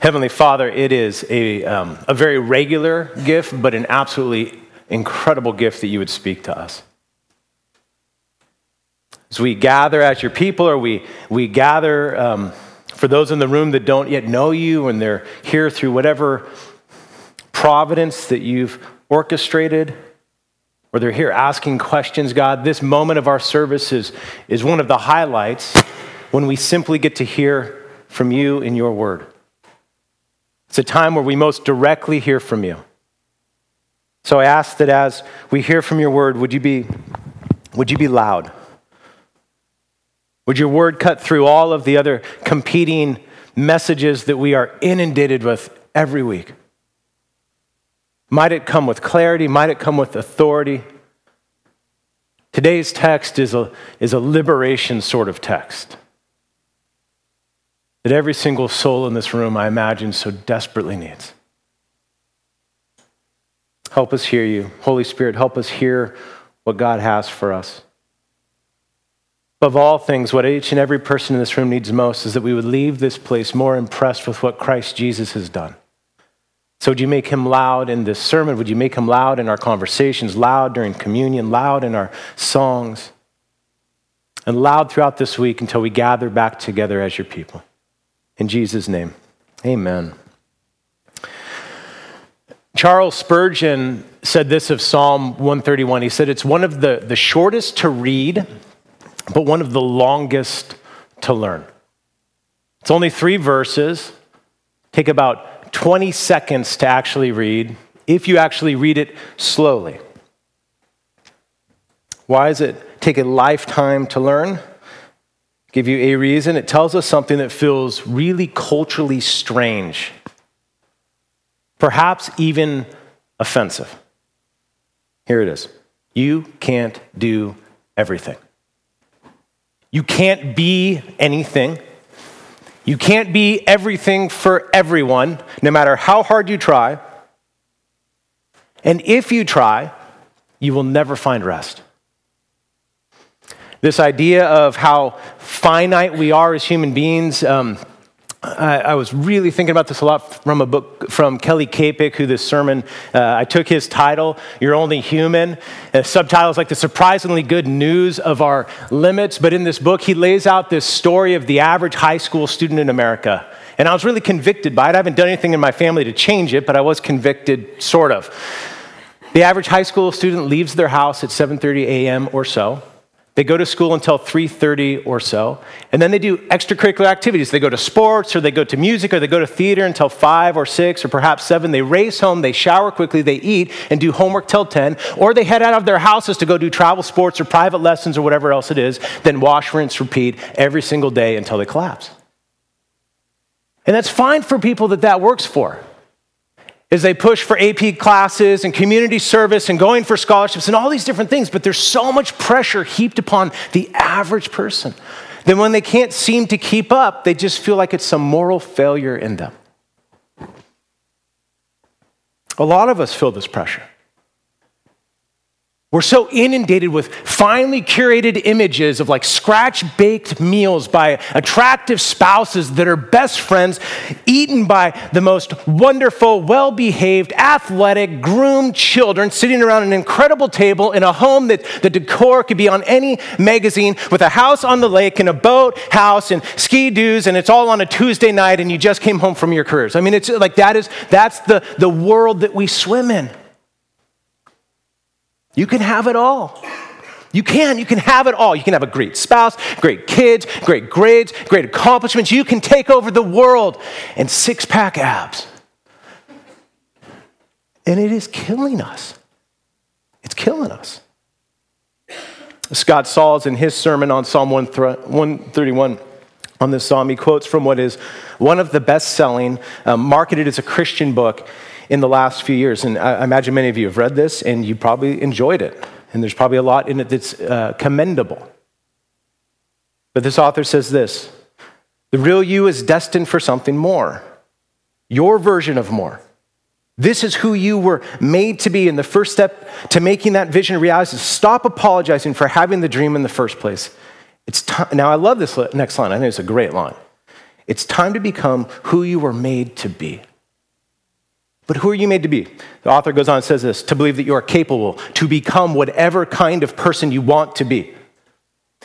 Heavenly Father, it is a, um, a very regular gift, but an absolutely incredible gift that you would speak to us. As we gather as your people, or we, we gather um, for those in the room that don't yet know you and they're here through whatever providence that you've orchestrated, or they're here asking questions, God, this moment of our service is, is one of the highlights when we simply get to hear from you in your word. It's a time where we most directly hear from you. So I ask that as we hear from your word, would you be, would you be loud? Would your word cut through all of the other competing messages that we are inundated with every week? Might it come with clarity? Might it come with authority? Today's text is a, is a liberation sort of text that every single soul in this room, I imagine, so desperately needs. Help us hear you. Holy Spirit, help us hear what God has for us. Above all things, what each and every person in this room needs most is that we would leave this place more impressed with what Christ Jesus has done. So, would you make him loud in this sermon? Would you make him loud in our conversations, loud during communion, loud in our songs, and loud throughout this week until we gather back together as your people? In Jesus' name, amen. Charles Spurgeon said this of Psalm 131. He said, It's one of the, the shortest to read, but one of the longest to learn. It's only three verses, take about 20 seconds to actually read, if you actually read it slowly. Why does it take a lifetime to learn? Give you a reason. It tells us something that feels really culturally strange, perhaps even offensive. Here it is You can't do everything. You can't be anything. You can't be everything for everyone, no matter how hard you try. And if you try, you will never find rest. This idea of how finite we are as human beings. Um, I, I, was really thinking about this a lot from a book from Kelly Kapic, who this sermon, uh, I took his title, You're Only Human. The subtitle is like the surprisingly good news of our limits. But in this book, he lays out this story of the average high school student in America. And I was really convicted by it. I haven't done anything in my family to change it, but I was convicted, sort of. The average high school student leaves their house at 7:30 a.m. or so. They go to school until 3:30 or so, and then they do extracurricular activities. They go to sports or they go to music or they go to theater until 5 or 6 or perhaps 7. They race home, they shower quickly, they eat and do homework till 10, or they head out of their houses to go do travel sports or private lessons or whatever else it is, then wash, rinse, repeat every single day until they collapse. And that's fine for people that that works for is they push for AP classes and community service and going for scholarships and all these different things, but there's so much pressure heaped upon the average person that when they can't seem to keep up, they just feel like it's some moral failure in them. A lot of us feel this pressure. We're so inundated with finely curated images of like scratch baked meals by attractive spouses that are best friends, eaten by the most wonderful, well behaved, athletic, groomed children sitting around an incredible table in a home that the decor could be on any magazine with a house on the lake and a boat house and ski doos, and it's all on a Tuesday night and you just came home from your careers. I mean, it's like that is, that's the, the world that we swim in. You can have it all. You can. You can have it all. You can have a great spouse, great kids, great grades, great accomplishments. You can take over the world and six pack abs. And it is killing us. It's killing us. Scott Sauls, in his sermon on Psalm 131, on this psalm, he quotes from what is one of the best selling, um, marketed as a Christian book in the last few years. And I imagine many of you have read this and you probably enjoyed it. And there's probably a lot in it that's uh, commendable. But this author says this the real you is destined for something more, your version of more. This is who you were made to be. And the first step to making that vision a reality is stop apologizing for having the dream in the first place. It's time. Now, I love this next line. I think it's a great line. It's time to become who you were made to be. But who are you made to be? The author goes on and says this to believe that you are capable to become whatever kind of person you want to be.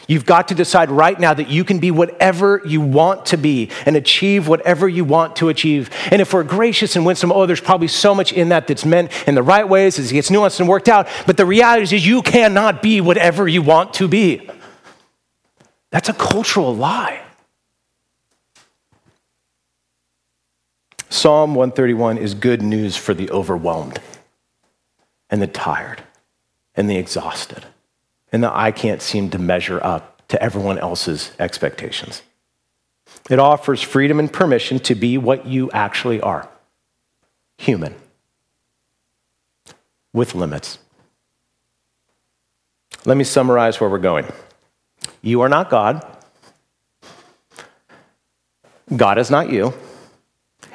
You've got to decide right now that you can be whatever you want to be and achieve whatever you want to achieve. And if we're gracious and winsome, oh, there's probably so much in that that's meant in the right ways as it gets nuanced and worked out. But the reality is, you cannot be whatever you want to be. That's a cultural lie. Psalm 131 is good news for the overwhelmed and the tired and the exhausted and the I can't seem to measure up to everyone else's expectations. It offers freedom and permission to be what you actually are human, with limits. Let me summarize where we're going. You are not God. God is not you.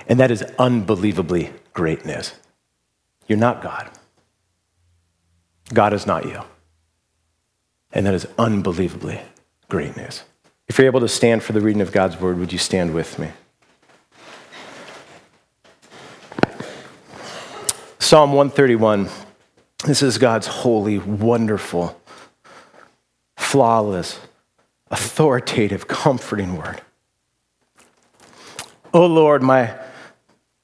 And that is unbelievably great news. You're not God. God is not you. And that is unbelievably great news. If you're able to stand for the reading of God's word, would you stand with me? Psalm 131. This is God's holy, wonderful, flawless, authoritative, comforting word. Oh Lord, my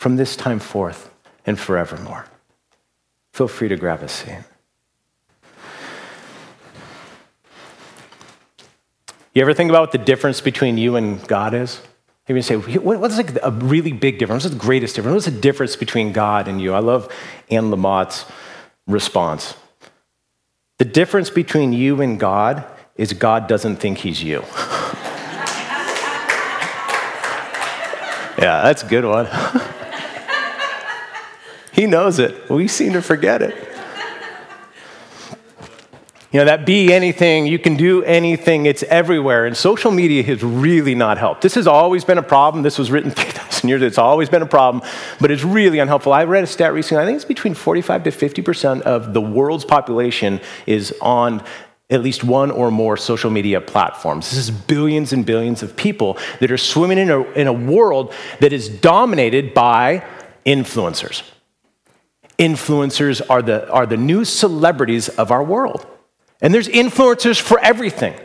from this time forth and forevermore. Feel free to grab a seat. You ever think about what the difference between you and God is? You say, what's like a really big difference? What's the greatest difference? What's the difference between God and you? I love Anne Lamott's response. The difference between you and God is God doesn't think he's you. yeah, that's a good one. He knows it. We seem to forget it. You know, that be anything, you can do anything, it's everywhere. And social media has really not helped. This has always been a problem. This was written 3,000 years ago. It's always been a problem, but it's really unhelpful. I read a stat recently, I think it's between 45 to 50% of the world's population is on at least one or more social media platforms. This is billions and billions of people that are swimming in a, in a world that is dominated by influencers influencers are the, are the new celebrities of our world. And there's influencers for everything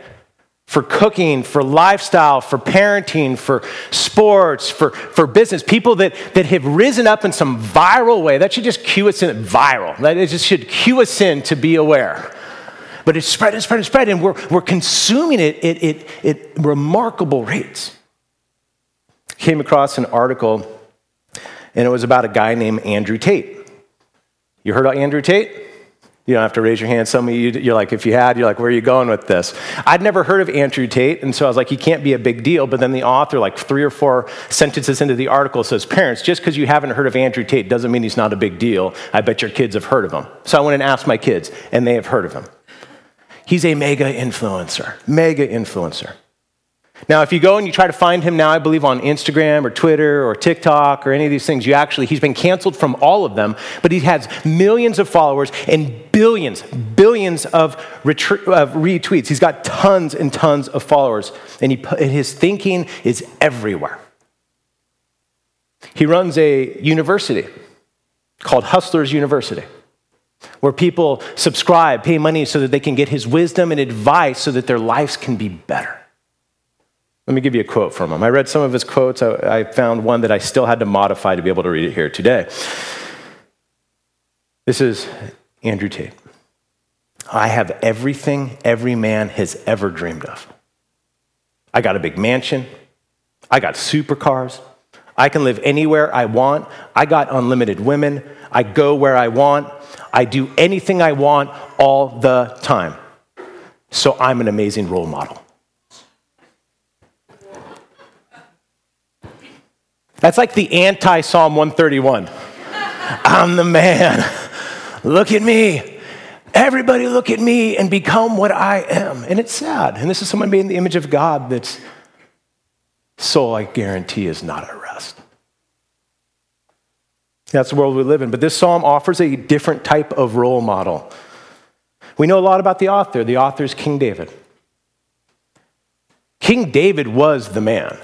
for cooking, for lifestyle, for parenting, for sports, for, for business. People that, that have risen up in some viral way. That should just cue us in viral. That it just should cue us in to be aware. But it's spread and spread and spread, and we're, we're consuming it at, at, at remarkable rates. Came across an article, and it was about a guy named Andrew Tate. You heard of Andrew Tate? You don't have to raise your hand. Some of you, you're like, if you had, you're like, where are you going with this? I'd never heard of Andrew Tate, and so I was like, he can't be a big deal. But then the author, like three or four sentences into the article, says, Parents, just because you haven't heard of Andrew Tate doesn't mean he's not a big deal. I bet your kids have heard of him. So I went and asked my kids, and they have heard of him. He's a mega influencer, mega influencer. Now, if you go and you try to find him now, I believe on Instagram or Twitter or TikTok or any of these things, you actually, he's been canceled from all of them, but he has millions of followers and billions, billions of, of retweets. He's got tons and tons of followers, and, he, and his thinking is everywhere. He runs a university called Hustlers University where people subscribe, pay money so that they can get his wisdom and advice so that their lives can be better. Let me give you a quote from him. I read some of his quotes. I, I found one that I still had to modify to be able to read it here today. This is Andrew Tate. I have everything every man has ever dreamed of. I got a big mansion. I got supercars. I can live anywhere I want. I got unlimited women. I go where I want. I do anything I want all the time. So I'm an amazing role model. That's like the anti Psalm 131. I'm the man. Look at me. Everybody look at me and become what I am. And it's sad. And this is someone in the image of God that's soul, I guarantee, is not at rest. That's the world we live in. But this psalm offers a different type of role model. We know a lot about the author. The author is King David. King David was the man.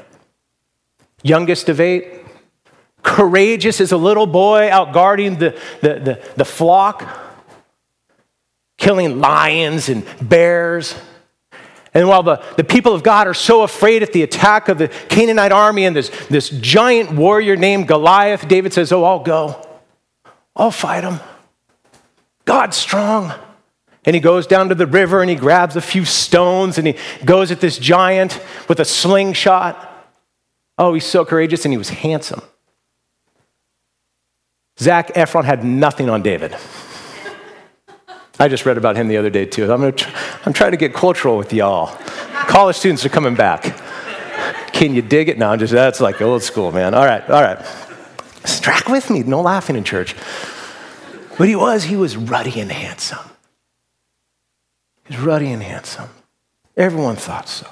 Youngest of eight, courageous as a little boy out guarding the, the, the, the flock, killing lions and bears. And while the, the people of God are so afraid at the attack of the Canaanite army and this, this giant warrior named Goliath, David says, Oh, I'll go. I'll fight him. God's strong. And he goes down to the river and he grabs a few stones and he goes at this giant with a slingshot. Oh, he's so courageous and he was handsome. Zac Efron had nothing on David. I just read about him the other day too. I'm, I'm trying to get cultural with y'all. College students are coming back. Can you dig it? No, I'm just, that's like old school, man. All right, all right. Track with me, no laughing in church. But he was, he was ruddy and handsome. He's ruddy and handsome. Everyone thought so.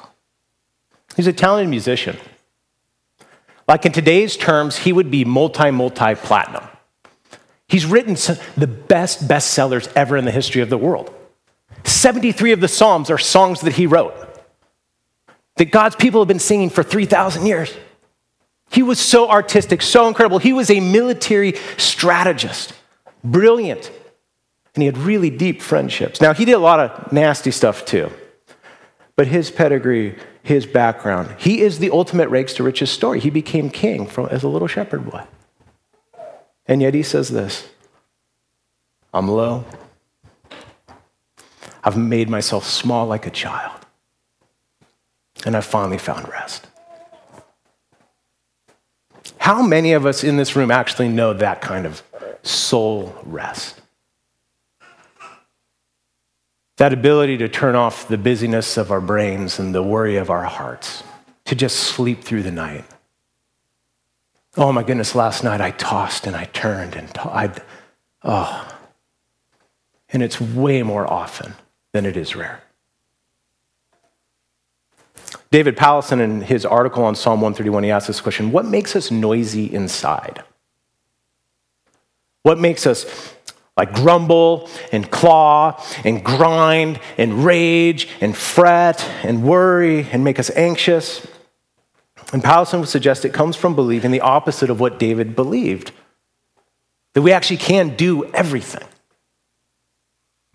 He's a talented musician. Like in today's terms, he would be multi, multi platinum. He's written the best bestsellers ever in the history of the world. 73 of the Psalms are songs that he wrote that God's people have been singing for 3,000 years. He was so artistic, so incredible. He was a military strategist, brilliant, and he had really deep friendships. Now, he did a lot of nasty stuff too, but his pedigree, his background, he is the ultimate rags to riches story. He became king from, as a little shepherd boy. And yet he says this I'm low. I've made myself small like a child. And I've finally found rest. How many of us in this room actually know that kind of soul rest? That ability to turn off the busyness of our brains and the worry of our hearts, to just sleep through the night Oh my goodness, last night I tossed and I turned and I, oh. And it's way more often than it is rare. David Powlison, in his article on Psalm 131, he asks this question What makes us noisy inside? What makes us like grumble and claw and grind and rage and fret and worry and make us anxious? And Powlison would suggest it comes from believing the opposite of what David believed that we actually can do everything.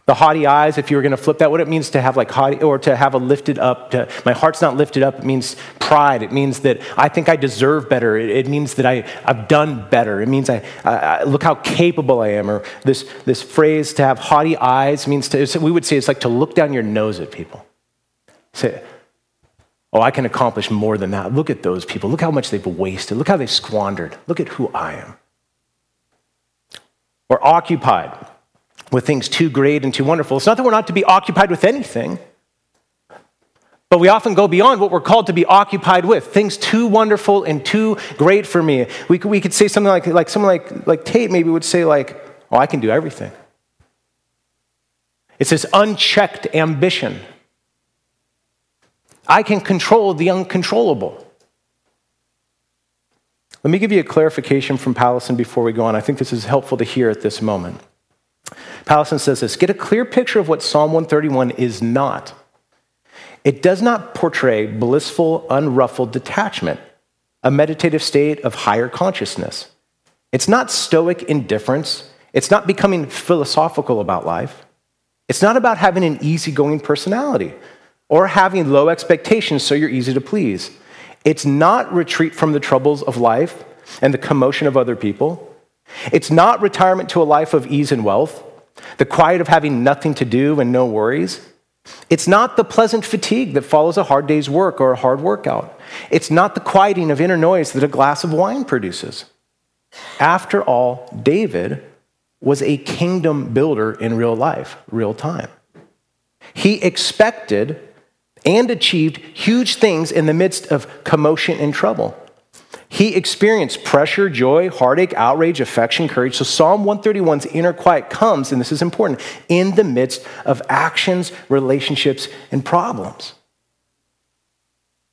The haughty eyes, if you were going to flip that, what it means to have like haughty or to have a lifted up, to, my heart's not lifted up, it means pride. It means that I think I deserve better. It, it means that I, I've done better. It means I, I, look how capable I am. Or this, this phrase to have haughty eyes means to, we would say it's like to look down your nose at people. Say, Oh, I can accomplish more than that. Look at those people. Look how much they've wasted. Look how they squandered. Look at who I am. We're occupied with things too great and too wonderful. It's not that we're not to be occupied with anything, but we often go beyond what we're called to be occupied with. Things too wonderful and too great for me. We could, we could say something like, like someone like, like Tate maybe would say, like, oh, I can do everything. It's this unchecked ambition I can control the uncontrollable. Let me give you a clarification from Powlison before we go on. I think this is helpful to hear at this moment. Powlison says this Get a clear picture of what Psalm 131 is not. It does not portray blissful, unruffled detachment, a meditative state of higher consciousness. It's not stoic indifference. It's not becoming philosophical about life. It's not about having an easygoing personality or having low expectations so you're easy to please. It's not retreat from the troubles of life and the commotion of other people. It's not retirement to a life of ease and wealth, the quiet of having nothing to do and no worries. It's not the pleasant fatigue that follows a hard day's work or a hard workout. It's not the quieting of inner noise that a glass of wine produces. After all, David was a kingdom builder in real life, real time. He expected and achieved huge things in the midst of commotion and trouble. He experienced pressure, joy, heartache, outrage, affection, courage. So Psalm 131's inner quiet comes, and this is important, in the midst of actions, relationships, and problems.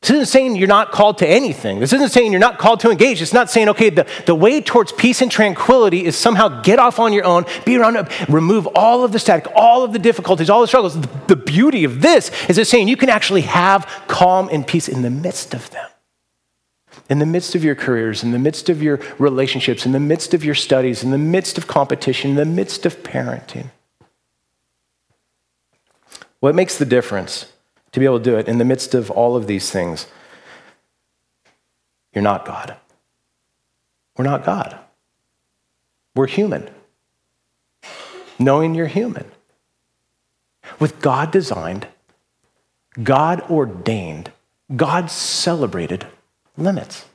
This isn't saying you're not called to anything. This isn't saying you're not called to engage. It's not saying, okay, the, the way towards peace and tranquility is somehow get off on your own, be around, remove all of the static, all of the difficulties, all the struggles. The, the beauty of this is it's saying you can actually have calm and peace in the midst of them. In the midst of your careers, in the midst of your relationships, in the midst of your studies, in the midst of competition, in the midst of parenting. What makes the difference? to be able to do it in the midst of all of these things. You're not God. We're not God. We're human. Knowing you're human. With God designed, God ordained, God celebrated limits.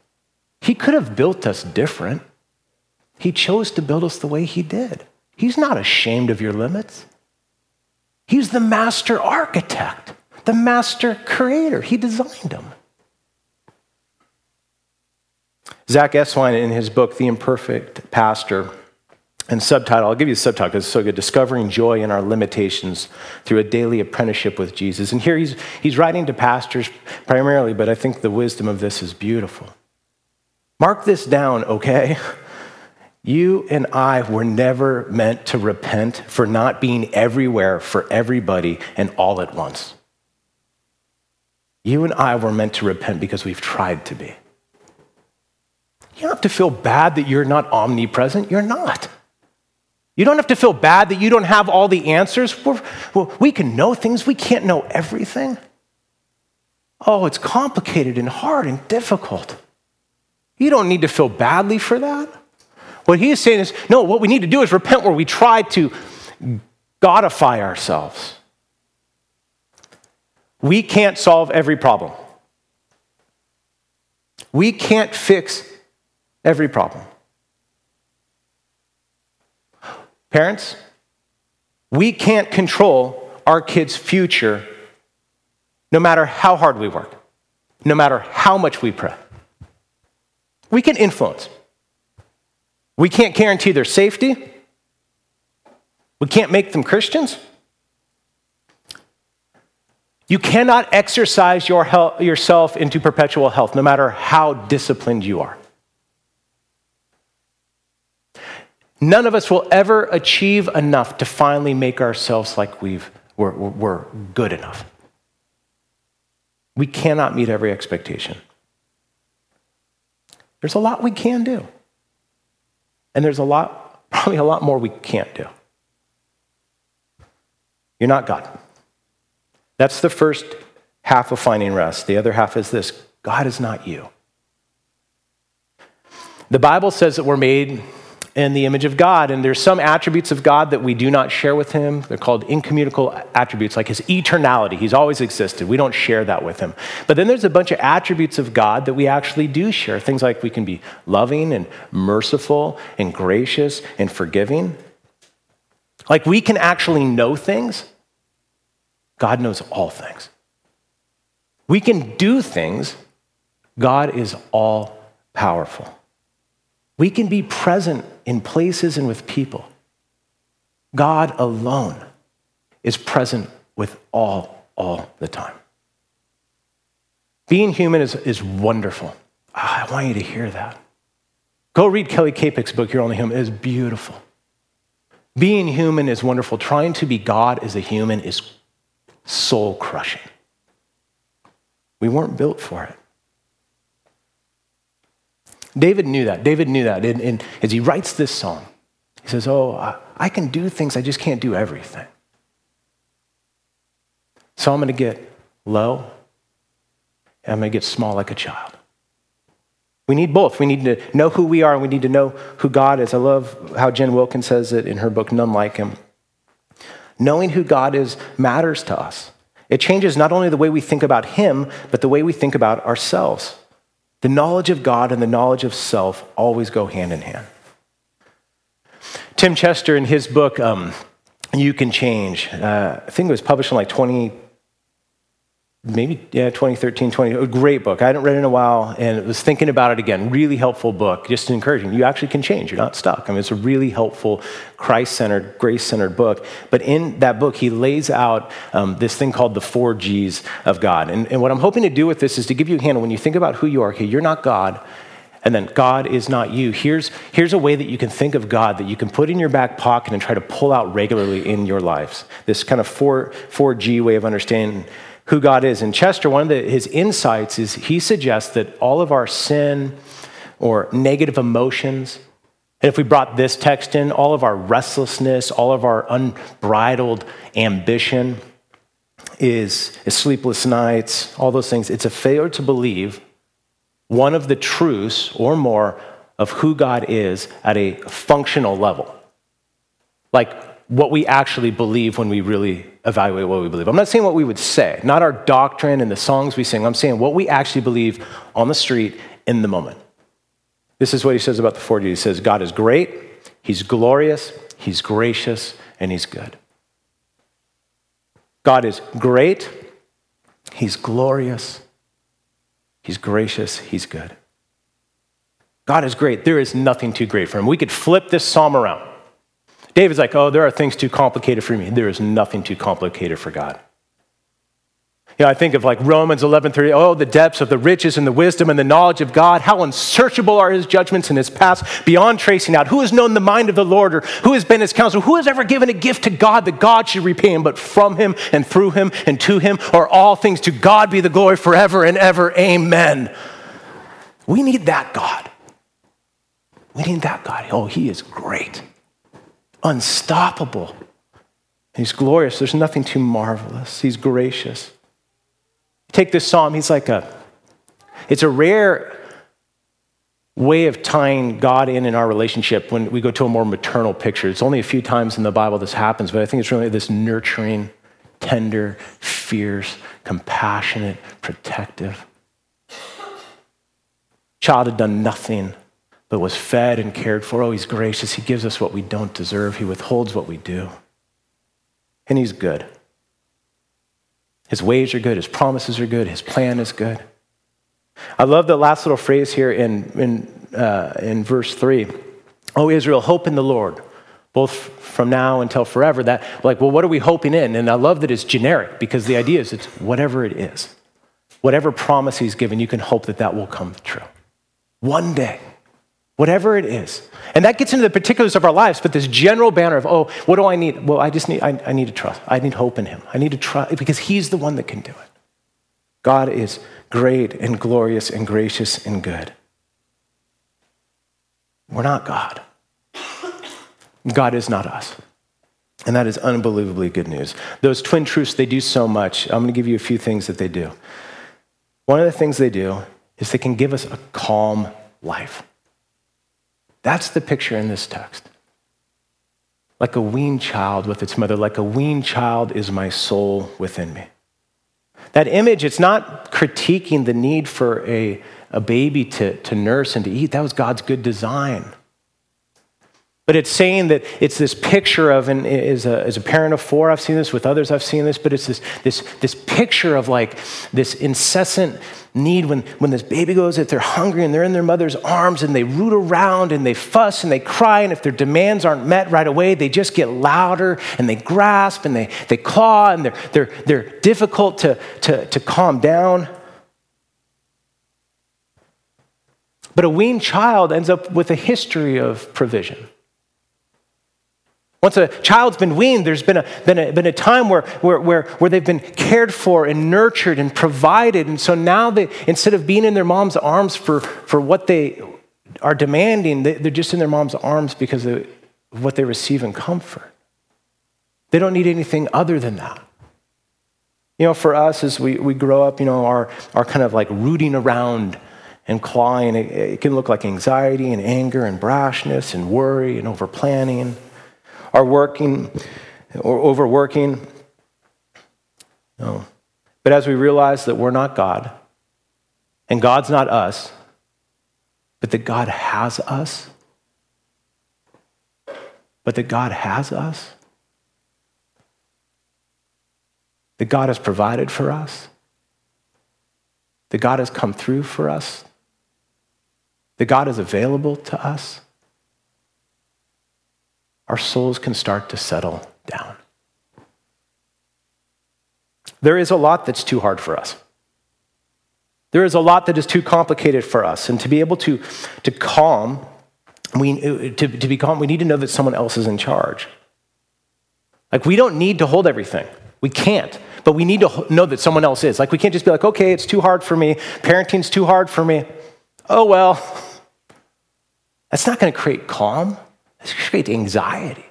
He could have built us different. He chose to build us the way He did. He's not ashamed of your limits. He's the master architect the master creator. He designed them. Zack Eswine, in his book, The Imperfect Pastor, and subtitle, I'll give you the subtitle because it's so good Discovering Joy in Our Limitations Through a Daily Apprenticeship with Jesus. And here he's, he's writing to pastors primarily, but I think the wisdom of this is beautiful. Mark this down, okay? You and I were never meant to repent for not being everywhere for everybody and all at once. You and I were meant to repent because we've tried to be. You don't have to feel bad that you're not omnipresent. You're not. You don't have to feel bad that you don't have all the answers. We're, we can know things, we can't know everything. Oh, it's complicated and hard and difficult. You don't need to feel badly for that. What he is saying is no, what we need to do is repent where we try to godify ourselves. We can't solve every problem. We can't fix every problem. Parents, we can't control our kids' future no matter how hard we work, no matter how much we pray. We can influence. We can't guarantee their safety. We can't make them Christians. You cannot exercise your health, yourself into perpetual health, no matter how disciplined you are. None of us will ever achieve enough to finally make ourselves like we've, we're, we're good enough. We cannot meet every expectation. There's a lot we can do. And there's a lot, probably a lot more we can't do. You're not God. That's the first half of finding rest. The other half is this God is not you. The Bible says that we're made in the image of God, and there's some attributes of God that we do not share with Him. They're called incommunicable attributes, like His eternality. He's always existed. We don't share that with Him. But then there's a bunch of attributes of God that we actually do share. Things like we can be loving and merciful and gracious and forgiving. Like we can actually know things God knows all things. We can do things, God is all powerful. We can be present in places and with people. God alone is present with all, all the time. Being human is, is wonderful. Oh, I want you to hear that. Go read Kelly Kapic's book, You're Only Human. It is beautiful. Being human is wonderful. Trying to be God as a human is soul crushing. We weren't built for it. David knew that. David knew that. And, and as he writes this song, he says, Oh, I, can do things, I just can't do everything. So I'm going to get low and I'm going to get small like a child. We need both. We need to know who we are and we need to know who God is. I love how Jen Wilkins says it in her book, None Like Him. Knowing who God is matters to us. It changes not only the way we think about Him, but the way we think about ourselves. The knowledge of God and the knowledge of self always go hand in hand. Tim Chester, in his book, um, You Can Change, uh, I think it was published in like 20, maybe yeah 2013 20 a great book. I hadn't read in a while and was thinking about it again. Really helpful book just encouraging. You actually can change. You're not stuck. I mean it's a really helpful christ-centered grace-centered book. But in that book he lays out um, this thing called the four g's of god. And, and what i'm hoping to do with this is to give you a handle. When you think about who you are okay you're not god and then God is not you. Here's, here's a way that you can think of God that you can put in your back pocket and try to pull out regularly in your lives. This kind of 4, 4G way of understanding who God is. And Chester, one of the, his insights is he suggests that all of our sin or negative emotions, and if we brought this text in, all of our restlessness, all of our unbridled ambition is, is sleepless nights, all those things, it's a failure to believe one of the truths or more of who God is at a functional level. Like what we actually believe when we really evaluate what we believe. I'm not saying what we would say, not our doctrine and the songs we sing. I'm saying what we actually believe on the street in the moment. This is what he says about the 40. He says, God is great, He's glorious, He's gracious, and He's good. God is great, He's glorious, He's gracious, He's good. God is great. There is nothing too great for Him. We could flip this psalm around. David's like, oh, there are things too complicated for me. There is nothing too complicated for God. You know, I think of like Romans 11:30, oh, the depths of the riches and the wisdom and the knowledge of God. How unsearchable are his judgments and his paths beyond tracing out. Who has known the mind of the Lord or who has been his counsel? Who has ever given a gift to God that God should repay him? But from him and through him and to him are all things. To God be the glory forever and ever. Amen. We need that God. We need that God. Oh, he is great unstoppable. He's glorious. There's nothing too marvelous. He's gracious. Take this psalm, he's like a, it's a rare way of tying God in in our relationship when we go to a more maternal picture. It's only a few times in the Bible this happens, but I think it's really this nurturing, tender, fierce, compassionate, protective. Child had done nothing but was fed and cared for. Oh, he's gracious. He gives us what we don't deserve, he withholds what we do. And he's good. His ways are good, his promises are good, his plan is good. I love the last little phrase here in, in, uh, in verse 3. Oh, Israel, hope in the Lord, both from now until forever. That, like, well, what are we hoping in? And I love that it's generic because the idea is it's whatever it is. Whatever promise he's given, you can hope that that will come true. One day whatever it is. And that gets into the particulars of our lives, but this general banner of, oh, what do I need? Well, I just need, I, I need to trust. I need hope in him. I need to trust because he's the one that can do it. God is great and glorious and gracious and good. We're not God. God is not us. And that is unbelievably good news. Those twin truths, they do so much. I'm going to give you a few things that they do. One of the things they do is they can give us a calm life. That's the picture in this text. Like a weaned child with its mother, like a weaned child is my soul within me. That image, it's not critiquing the need for a, a baby to, to nurse and to eat. That was God's good design. But it's saying that it's this picture of, and as a, as a parent of four, I've seen this, with others, I've seen this, but it's this, this, this picture of like this incessant need when, when this baby goes, if they're hungry and they're in their mother's arms and they root around and they fuss and they cry, and if their demands aren't met right away, they just get louder and they grasp and they, they claw and they're, they're, they're difficult to, to, to calm down. But a weaned child ends up with a history of provision. Once a child's been weaned, there's been a, been a, been a time where, where, where, where they've been cared for and nurtured and provided. And so now, they, instead of being in their mom's arms for, for what they are demanding, they, they're just in their mom's arms because of what they receive in comfort. They don't need anything other than that. You know, for us, as we, we grow up, you know, our, our kind of like rooting around and clawing, it, it can look like anxiety and anger and brashness and worry and over planning are working or overworking. No. But as we realize that we're not God, and God's not us, but that God has us, but that God has us, that God has provided for us, that God has come through for us, that God is available to us, our souls can start to settle down. There is a lot that's too hard for us. There is a lot that is too complicated for us. And to be able to, to calm, we, to, to be calm, we need to know that someone else is in charge. Like, we don't need to hold everything. We can't. But we need to know that someone else is. Like, we can't just be like, okay, it's too hard for me. Parenting's too hard for me. Oh, well. That's not going to create calm. That's going to create anxiety.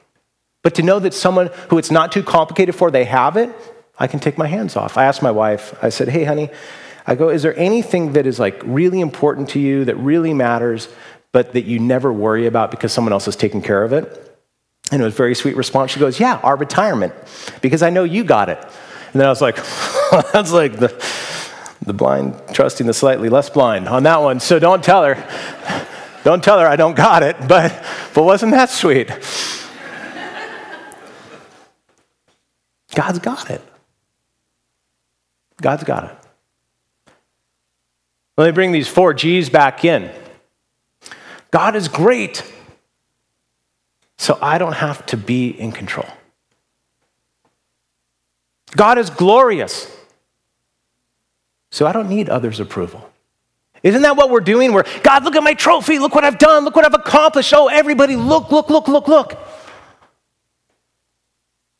But to know that someone who it's not too complicated for, they have it, I can take my hands off. I asked my wife, I said, hey, honey, I go, is there anything that is like really important to you, that really matters, but that you never worry about because someone else is taking care of it? And it was a very sweet response. She goes, yeah, our retirement, because I know you got it. And then I was like, that's like the, the blind trusting the slightly less blind on that one. So don't tell her. Don't tell her I don't got it, but, but wasn't that sweet? God's got it. God's got it. Let me bring these four G's back in. God is great, so I don't have to be in control. God is glorious, so I don't need others' approval. Isn't that what we're doing? We're, God, look at my trophy. Look what I've done. Look what I've accomplished. Oh, everybody, look, look, look, look, look.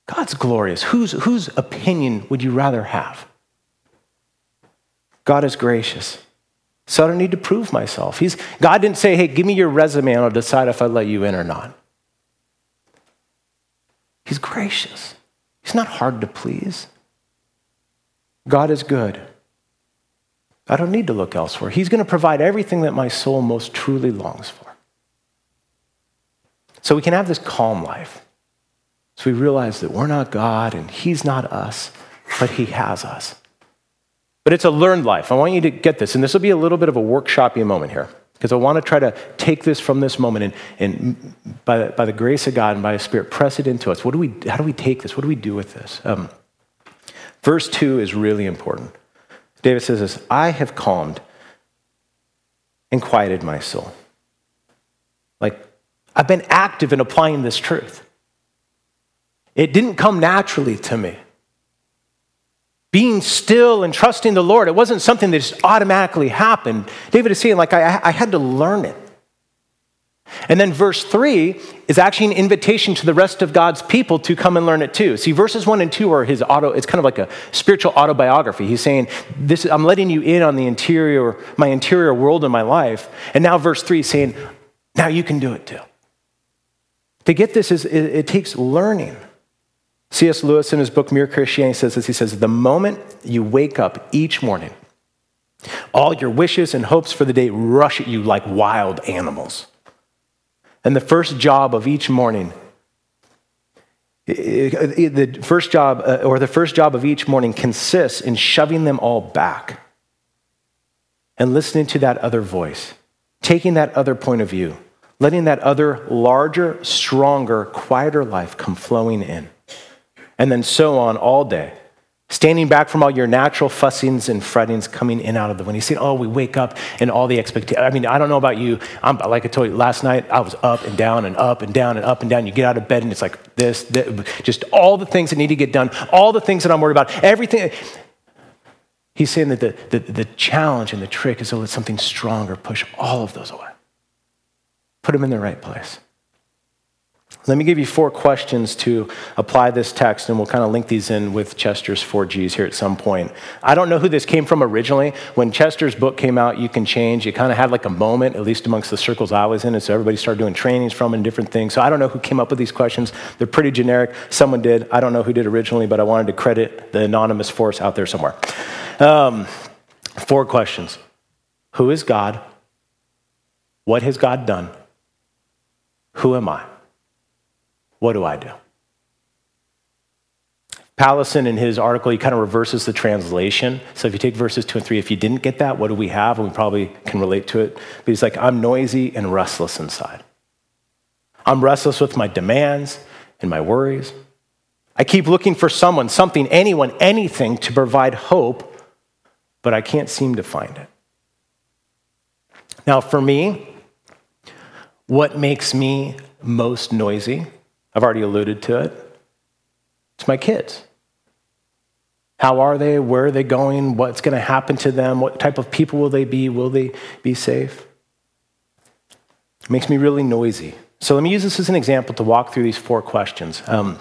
God's glorious. Whose, whose opinion would you rather have? God is gracious. So I don't need to prove myself. He's, God didn't say, hey, give me your resume and I'll decide if I let you in or not. He's gracious. He's not hard to please. God is good. I don't need to look elsewhere. He's going to provide everything that my soul most truly longs for. So we can have this calm life. So we realize that we're not God and He's not us, but He has us. But it's a learned life. I want you to get this, and this will be a little bit of a workshoppy moment here, because I want to try to take this from this moment and, and by, by the grace of God and by His Spirit, press it into us. What do we, how do we take this? What do we do with this? Um, verse 2 is really important. David says this I have calmed and quieted my soul. Like, I've been active in applying this truth. It didn't come naturally to me being still and trusting the Lord. It wasn't something that just automatically happened. David is saying, like, I, I had to learn it. And then verse three is actually an invitation to the rest of God's people to come and learn it too. See, verses one and two are his auto, it's kind of like a spiritual autobiography. He's saying, this, I'm letting you in on the interior, my interior world in my life. And now verse three is saying, now you can do it too. To get this is it, it takes learning. C.S. Lewis, in his book Mere Christianity, says this He says, The moment you wake up each morning, all your wishes and hopes for the day rush at you like wild animals. And the first job of each morning, the first job, uh, or the first job of each morning consists in shoving them all back and listening to that other voice, taking that other point of view, letting that other larger, stronger, quieter life come flowing in and then so on all day. Standing back from all your natural fussings and frettings coming in out of the wind. You see, oh, we wake up and all the expectations. I mean, I don't know about you. I'm, like I told you last night, I was up and down and up and down and up and down. You get out of bed and it's like this, this just all the things that need to get done, all the things that I'm worried about, everything. He's saying that the, the, the challenge and the trick is to let something stronger push all of those away, put them in the right place. Let me give you four questions to apply this text, and we'll kind of link these in with Chester's 4Gs here at some point. I don't know who this came from originally. When Chester's book came out, You Can Change, it kind of had like a moment, at least amongst the circles I was in, and so everybody started doing trainings from and different things. So I don't know who came up with these questions. They're pretty generic. Someone did. I don't know who did originally, but I wanted to credit the anonymous force out there somewhere. Um, four questions Who is God? What has God done? Who am I? What do I do? Powlison, in his article, he kind of reverses the translation. So if you take verses two and three, if you didn't get that, what do we have? And we probably can relate to it. But he's like, I'm noisy and restless inside. I'm restless with my demands and my worries. I keep looking for someone, something, anyone, anything to provide hope, but I can't seem to find it. Now, for me, what makes me most noisy, I've already alluded to it, it's my kids. How are they? Where are they going? What's going to happen to them? What type of people will they be? Will they be safe? It makes me really noisy. So let me use this as an example to walk through these four questions. Um,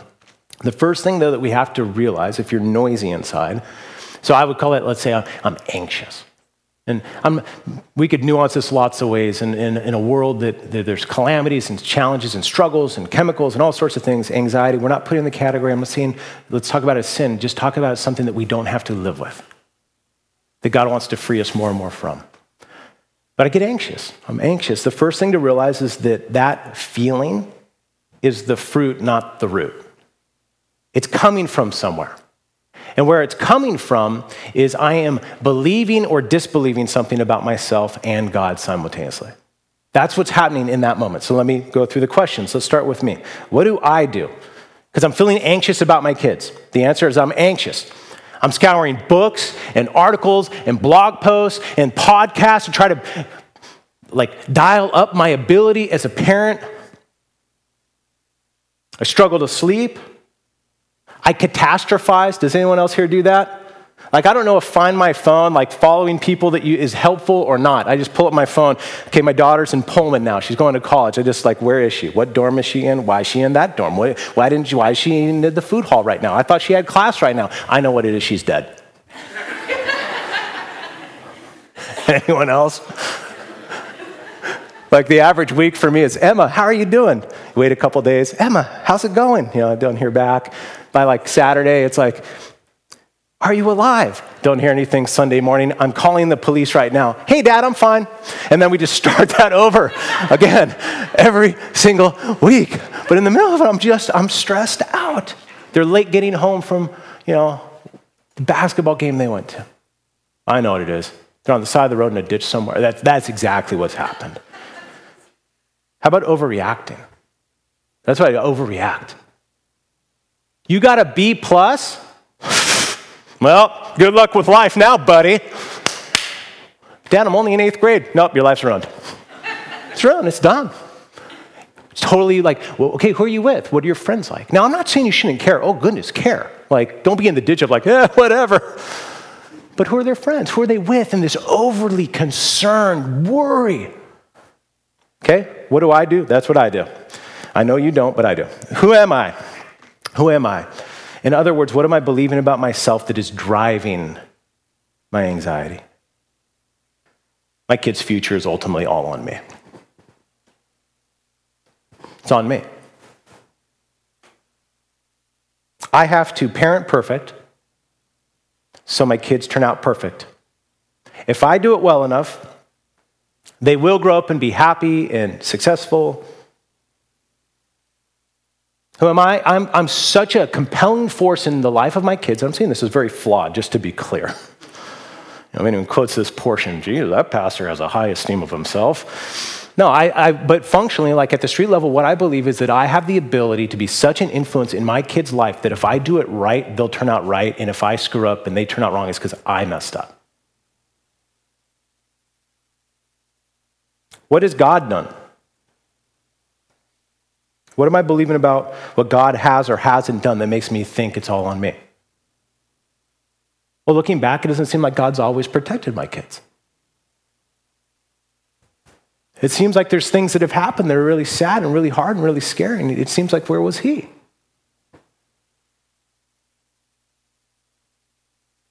the first thing, though, that we have to realize if you're noisy inside, so I would call it, let's say, I'm anxious. And I'm, we could nuance this lots of ways. In, in, in a world that, that, there's calamities and challenges and struggles and chemicals and all sorts of things, anxiety, we're not putting in the category. I'm not saying let's talk about as sin. Just talk about something that we don't have to live with, that God wants to free us more and more from. But I get anxious. I'm anxious. The first thing to realize is that that feeling is the fruit, not the root. It's coming from somewhere. And where it's coming from is I am believing or disbelieving something about myself and God simultaneously. That's what's happening in that moment. So let me go through the questions. Let's start with me. What do I do? Because I'm feeling anxious about my kids. The answer is I'm anxious. I'm scouring books and articles and blog posts and podcasts to try to like dial up my ability as a parent. I struggle to sleep. I catastrophize. Does anyone else here do that? Like, I don't know if find my phone, like following people that you is helpful or not. I just pull up my phone. Okay, my daughter's in Pullman now. She's going to college. I just like, where is she? What dorm is she in? Why is she in that dorm? Why, why didn't she, why is she in the food hall right now? I thought she had class right now. I know what it is. She's dead. Anyone else? Like the average week for me is Emma, how are you doing? Wait a couple days. Emma, how's it going? You know, I don't hear back. By like Saturday, it's like, are you alive? Don't hear anything Sunday morning. I'm calling the police right now. Hey, Dad, I'm fine. And then we just start that over again every single week. But in the middle of it, I'm just, I'm stressed out. They're late getting home from, you know, the basketball game they went to. I know what it is. They're on the side of the road in a ditch somewhere. That, that's exactly what's happened. How about overreacting? That's why I overreact. You got a B plus? well, good luck with life now, buddy. Dad, I'm only in eighth grade. Nope, your life's ruined. It's ruined, it's done. It's totally like, well, okay, who are you with? What are your friends like? Now, I'm not saying you shouldn't care. Oh, goodness, care. Like, don't be in the ditch of like, eh, whatever. But who are their friends? Who are they with in this overly concerned worry? Okay, what do I do? That's what I do. I know you don't, but I do. Who am I? Who am I? In other words, what am I believing about myself that is driving my anxiety? My kid's future is ultimately all on me. It's on me. I have to parent perfect so my kids turn out perfect. If I do it well enough, they will grow up and be happy and successful who am I? I'm, I'm such a compelling force in the life of my kids. I'm saying this is very flawed, just to be clear. I mean, anyone quotes this portion, gee, that pastor has a high esteem of himself. No, I, I, but functionally, like at the street level, what I believe is that I have the ability to be such an influence in my kid's life that if I do it right, they'll turn out right. And if I screw up and they turn out wrong, it's because I messed up. What has God done? What am I believing about what God has or hasn't done that makes me think it's all on me? Well, looking back, it doesn't seem like God's always protected my kids. It seems like there's things that have happened that are really sad and really hard and really scary. And it seems like, where was He?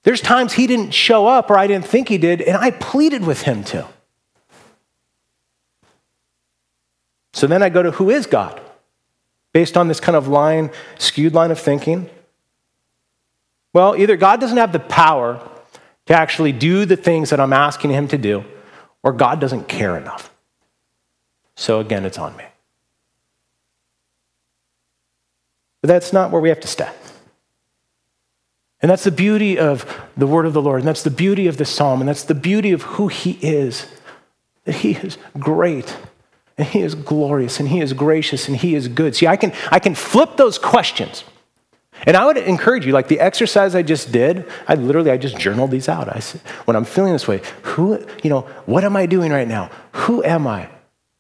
There's times He didn't show up or I didn't think He did, and I pleaded with Him to. So then I go to who is God? Based on this kind of line, skewed line of thinking? Well, either God doesn't have the power to actually do the things that I'm asking him to do, or God doesn't care enough. So again, it's on me. But that's not where we have to stay. And that's the beauty of the word of the Lord, and that's the beauty of the psalm, and that's the beauty of who he is. That he is great and he is glorious and he is gracious and he is good. See, I can, I can flip those questions And I would encourage you, like the exercise I just did, I literally, I just journaled these out. I said, when I'm feeling this way, who, you know, what am I doing right now? Who am I?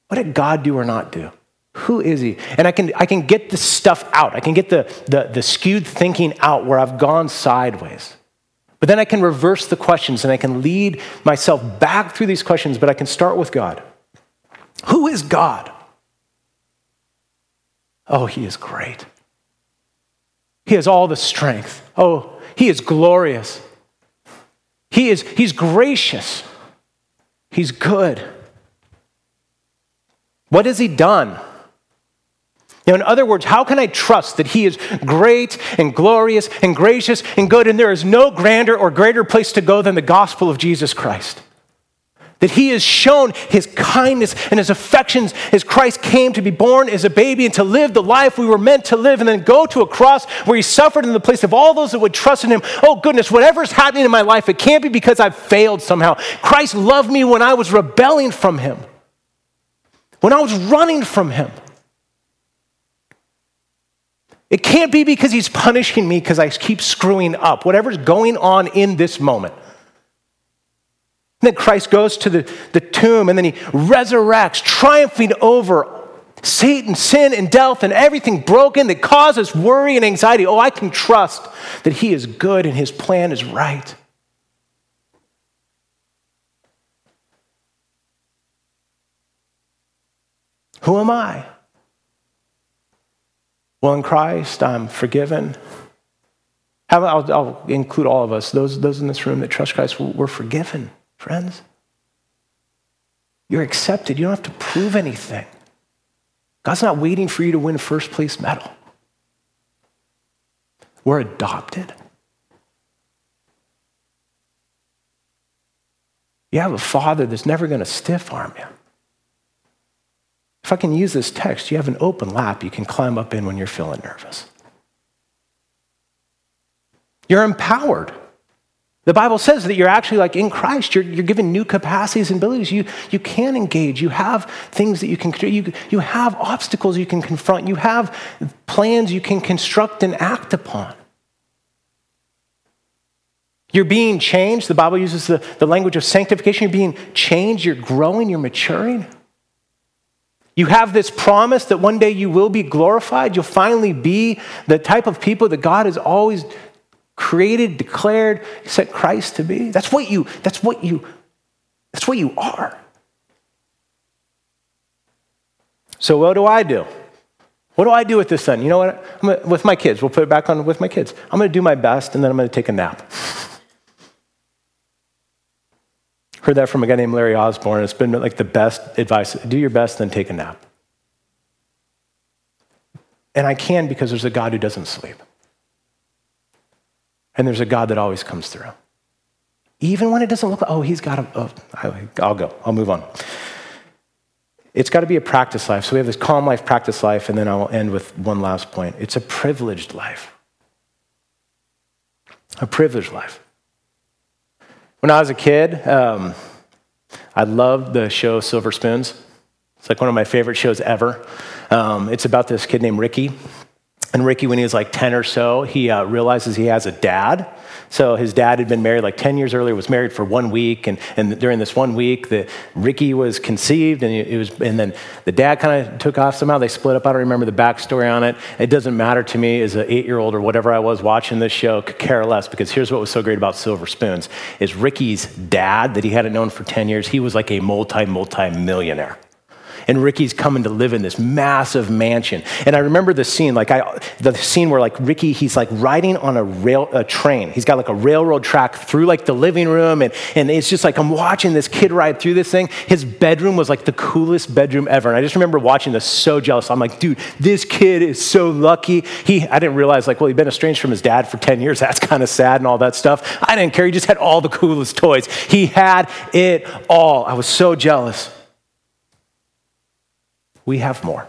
What did God do or not do? Who is he? And I can, I can get the stuff out. I can get the, the, the skewed thinking out where I've gone sideways. But then I can reverse the questions and I can lead myself back through these questions, but I can start with God. Who is God? Oh, he is great. He has all the strength. Oh, he is glorious. He is he's gracious. He's good. What has he done? Know, in other words, how can I trust that He is great and glorious and gracious and good, and there is no grander or greater place to go than the gospel of Jesus Christ? That He has shown His kindness and His affections as Christ came to be born as a baby and to live the life we were meant to live, and then go to a cross where He suffered in the place of all those that would trust in Him. Oh, goodness, whatever's happening in my life, it can't be because I've failed somehow. Christ loved me when I was rebelling from Him, when I was running from Him. It can't be because he's punishing me because I keep screwing up, whatever's going on in this moment. And then Christ goes to the, the tomb and then he resurrects, triumphing over Satan, sin, and death, and everything broken that causes worry and anxiety. Oh, I can trust that he is good and his plan is right. Who am I? Well, in Christ, I'm forgiven. I'll, I'll, include all of us, those, those in this room that trust Christ, we're forgiven, friends. You're accepted. You don't have to prove anything. God's not waiting for you to win a first place medal. We're adopted. You have a father that's never going to stiff arm you. If I can use this text, you have an open lap you can climb up in when you're feeling nervous. You're empowered. The Bible says that you're actually like in Christ, you're, you're given new capacities and abilities. You, you can engage. You have things that you can, you, you have obstacles you can confront. You have plans you can construct and act upon. You're being changed. The Bible uses the, the language of sanctification. You're being changed. You're growing. You're maturing. You have this promise that one day you will be glorified. You'll finally be the type of people that God has always created, declared, set Christ to be. That's what you, that's what you, that's what you are. So what do I do? What do I do with this then? You know what? Gonna, with my kids, we'll put it back on with my kids. I'm going to do my best and then I'm going to take a nap. Heard that from a guy named Larry Osborne. It's been like the best advice. Do your best, then take a nap. And I can because there's a God who doesn't sleep. And there's a God that always comes through. Even when it doesn't look like, oh, he's got a, oh, I'll go, I'll move on. It's got to be a practice life. So we have this calm life, practice life, and then I'll end with one last point. It's a privileged life. A privileged life. When I was a kid, um, I loved the show Silver Spoons. It's like one of my favorite shows ever. Um, it's about this kid named Ricky. And Ricky, when he was like 10 or so, he uh, realizes he has a dad. So his dad had been married like 10 years earlier, was married for one week. And, and during this one week, the, Ricky was conceived and, it was, and then the dad kind of took off somehow. They split up. I don't remember the backstory on it. It doesn't matter to me as an eight-year-old or whatever I was watching this show, could care less because here's what was so great about Silver Spoons is Ricky's dad that he hadn't known for 10 years, he was like a multi, multi-millionaire and Ricky's coming to live in this massive mansion. And I remember the scene, like I, the scene where like Ricky, he's like riding on a rail, a train. He's got like a railroad track through like the living room, and, and it's just like I'm watching this kid ride through this thing. His bedroom was like the coolest bedroom ever, and I just remember watching this so jealous. I'm like, dude, this kid is so lucky. He, I didn't realize like, well, he'd been estranged from his dad for 10 years. That's kind of sad and all that stuff. I didn't care. He just had all the coolest toys. He had it all. I was so jealous we have more.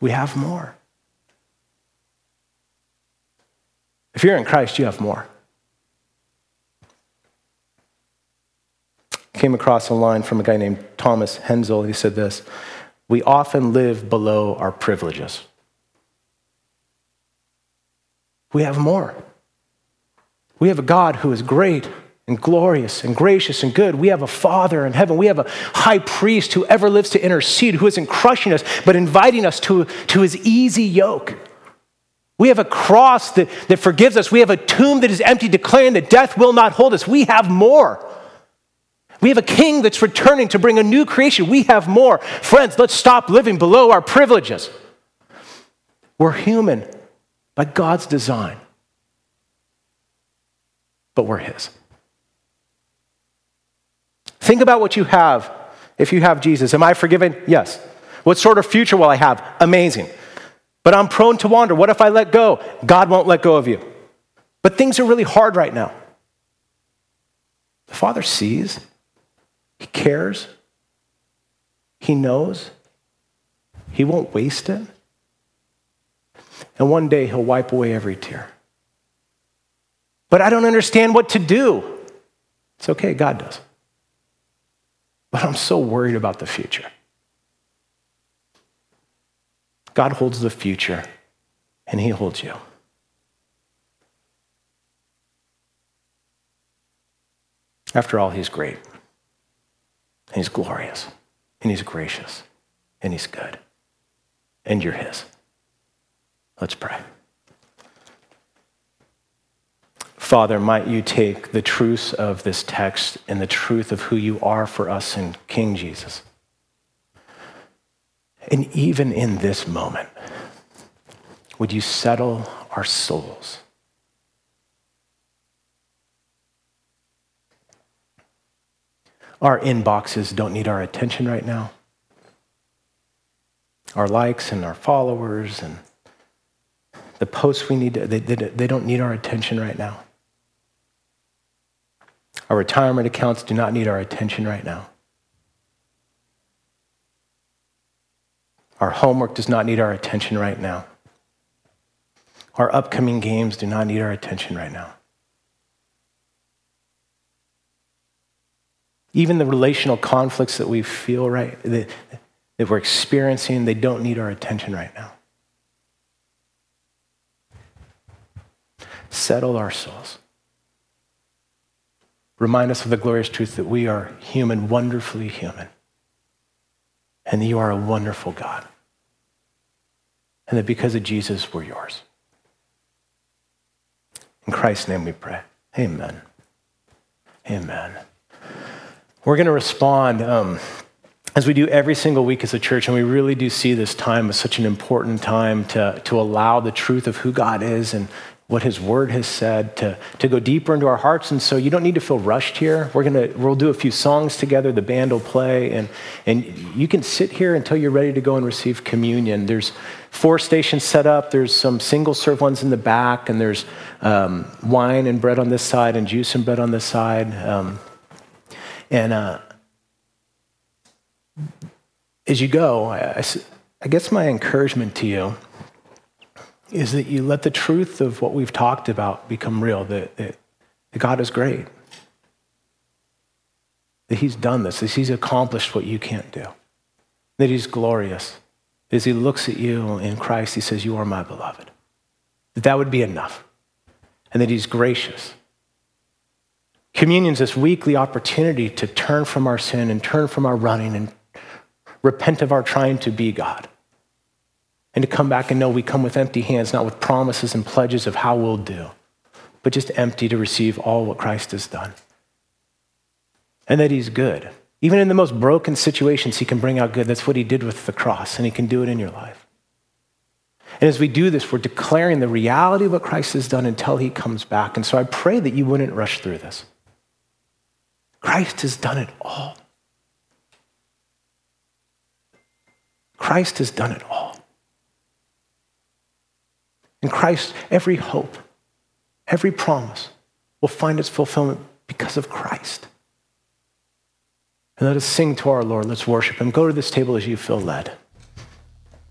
We have more. If you're in Christ, you have more. Came across a line from a guy named Thomas Hensel. He said this We often live below our privileges. We have more. We have a God who is great and glorious and gracious and good. We have a Father in heaven. We have a high priest who ever lives to intercede, who isn't crushing us, but inviting us to, to his easy yoke. We have a cross that, that forgives us. We have a tomb that is empty, declaring that death will not hold us. We have more. We have a king that's returning to bring a new creation. We have more. Friends, let's stop living below our privileges. We're human by God's design, but we're His. Think about what you have if you have Jesus. Am I forgiven? Yes. What sort of future will I have? Amazing. But I'm prone to wander. What if I let go? God won't let go of you. But things are really hard right now. The Father sees, He cares, He knows, He won't waste it. And one day He'll wipe away every tear. But I don't understand what to do. It's okay, God does. But I'm so worried about the future. God holds the future, and He holds you. After all, He's great, and He's glorious, and He's gracious, and He's good, and you're His. Let's pray. Father, might you take the truths of this text and the truth of who you are for us in King Jesus. And even in this moment, would you settle our souls? Our inboxes don't need our attention right now. Our likes and our followers and the posts we need, to, they, they, they don't need our attention right now. Our retirement accounts do not need our attention right now. Our homework does not need our attention right now. Our upcoming games do not need our attention right now. Even the relational conflicts that we feel right, that, that we're experiencing, they don't need our attention right now. Settle our souls. Remind us of the glorious truth that we are human, wonderfully human, and that you are a wonderful God, and that because of Jesus, we're yours. In Christ's name we pray. Amen. Amen. We're going to respond um, as we do every single week as a church, and we really do see this time as such an important time to, to allow the truth of who God is and, what his word has said, to, to go deeper into our hearts. And so you don't need to feel rushed here. We're gonna, we'll do a few songs together, the band will play, and, and you can sit here until you're ready to go and receive communion. There's four stations set up, there's some single serve ones in the back, and there's um, wine and bread on this side, and juice and bread on this side. Um, and uh, as you go, I, I guess my encouragement to you is that you let the truth of what we've talked about become real that, that, that God is great, that He's done this, that He's accomplished what you can't do, that He's glorious. As He looks at you in Christ, He says, You are my beloved. That that would be enough, and that He's gracious. Communion is this weekly opportunity to turn from our sin and turn from our running and repent of our trying to be God and to come back and know we come with empty hands, not with promises and pledges of how we'll do, but just empty to receive all what Christ has done. And that He's good. Even in the most broken situations, He can bring out good. That's what He did with the cross, and He can do it in your life. And as we do this, we're declaring the reality of what Christ has done until He comes back. And so I pray that you wouldn't rush through this. Christ has done it all. Christ has done it all. In Christ, every hope, every promise will find its fulfillment because of Christ. And let us sing to our Lord. Let's worship Him. Go to this table as you feel led.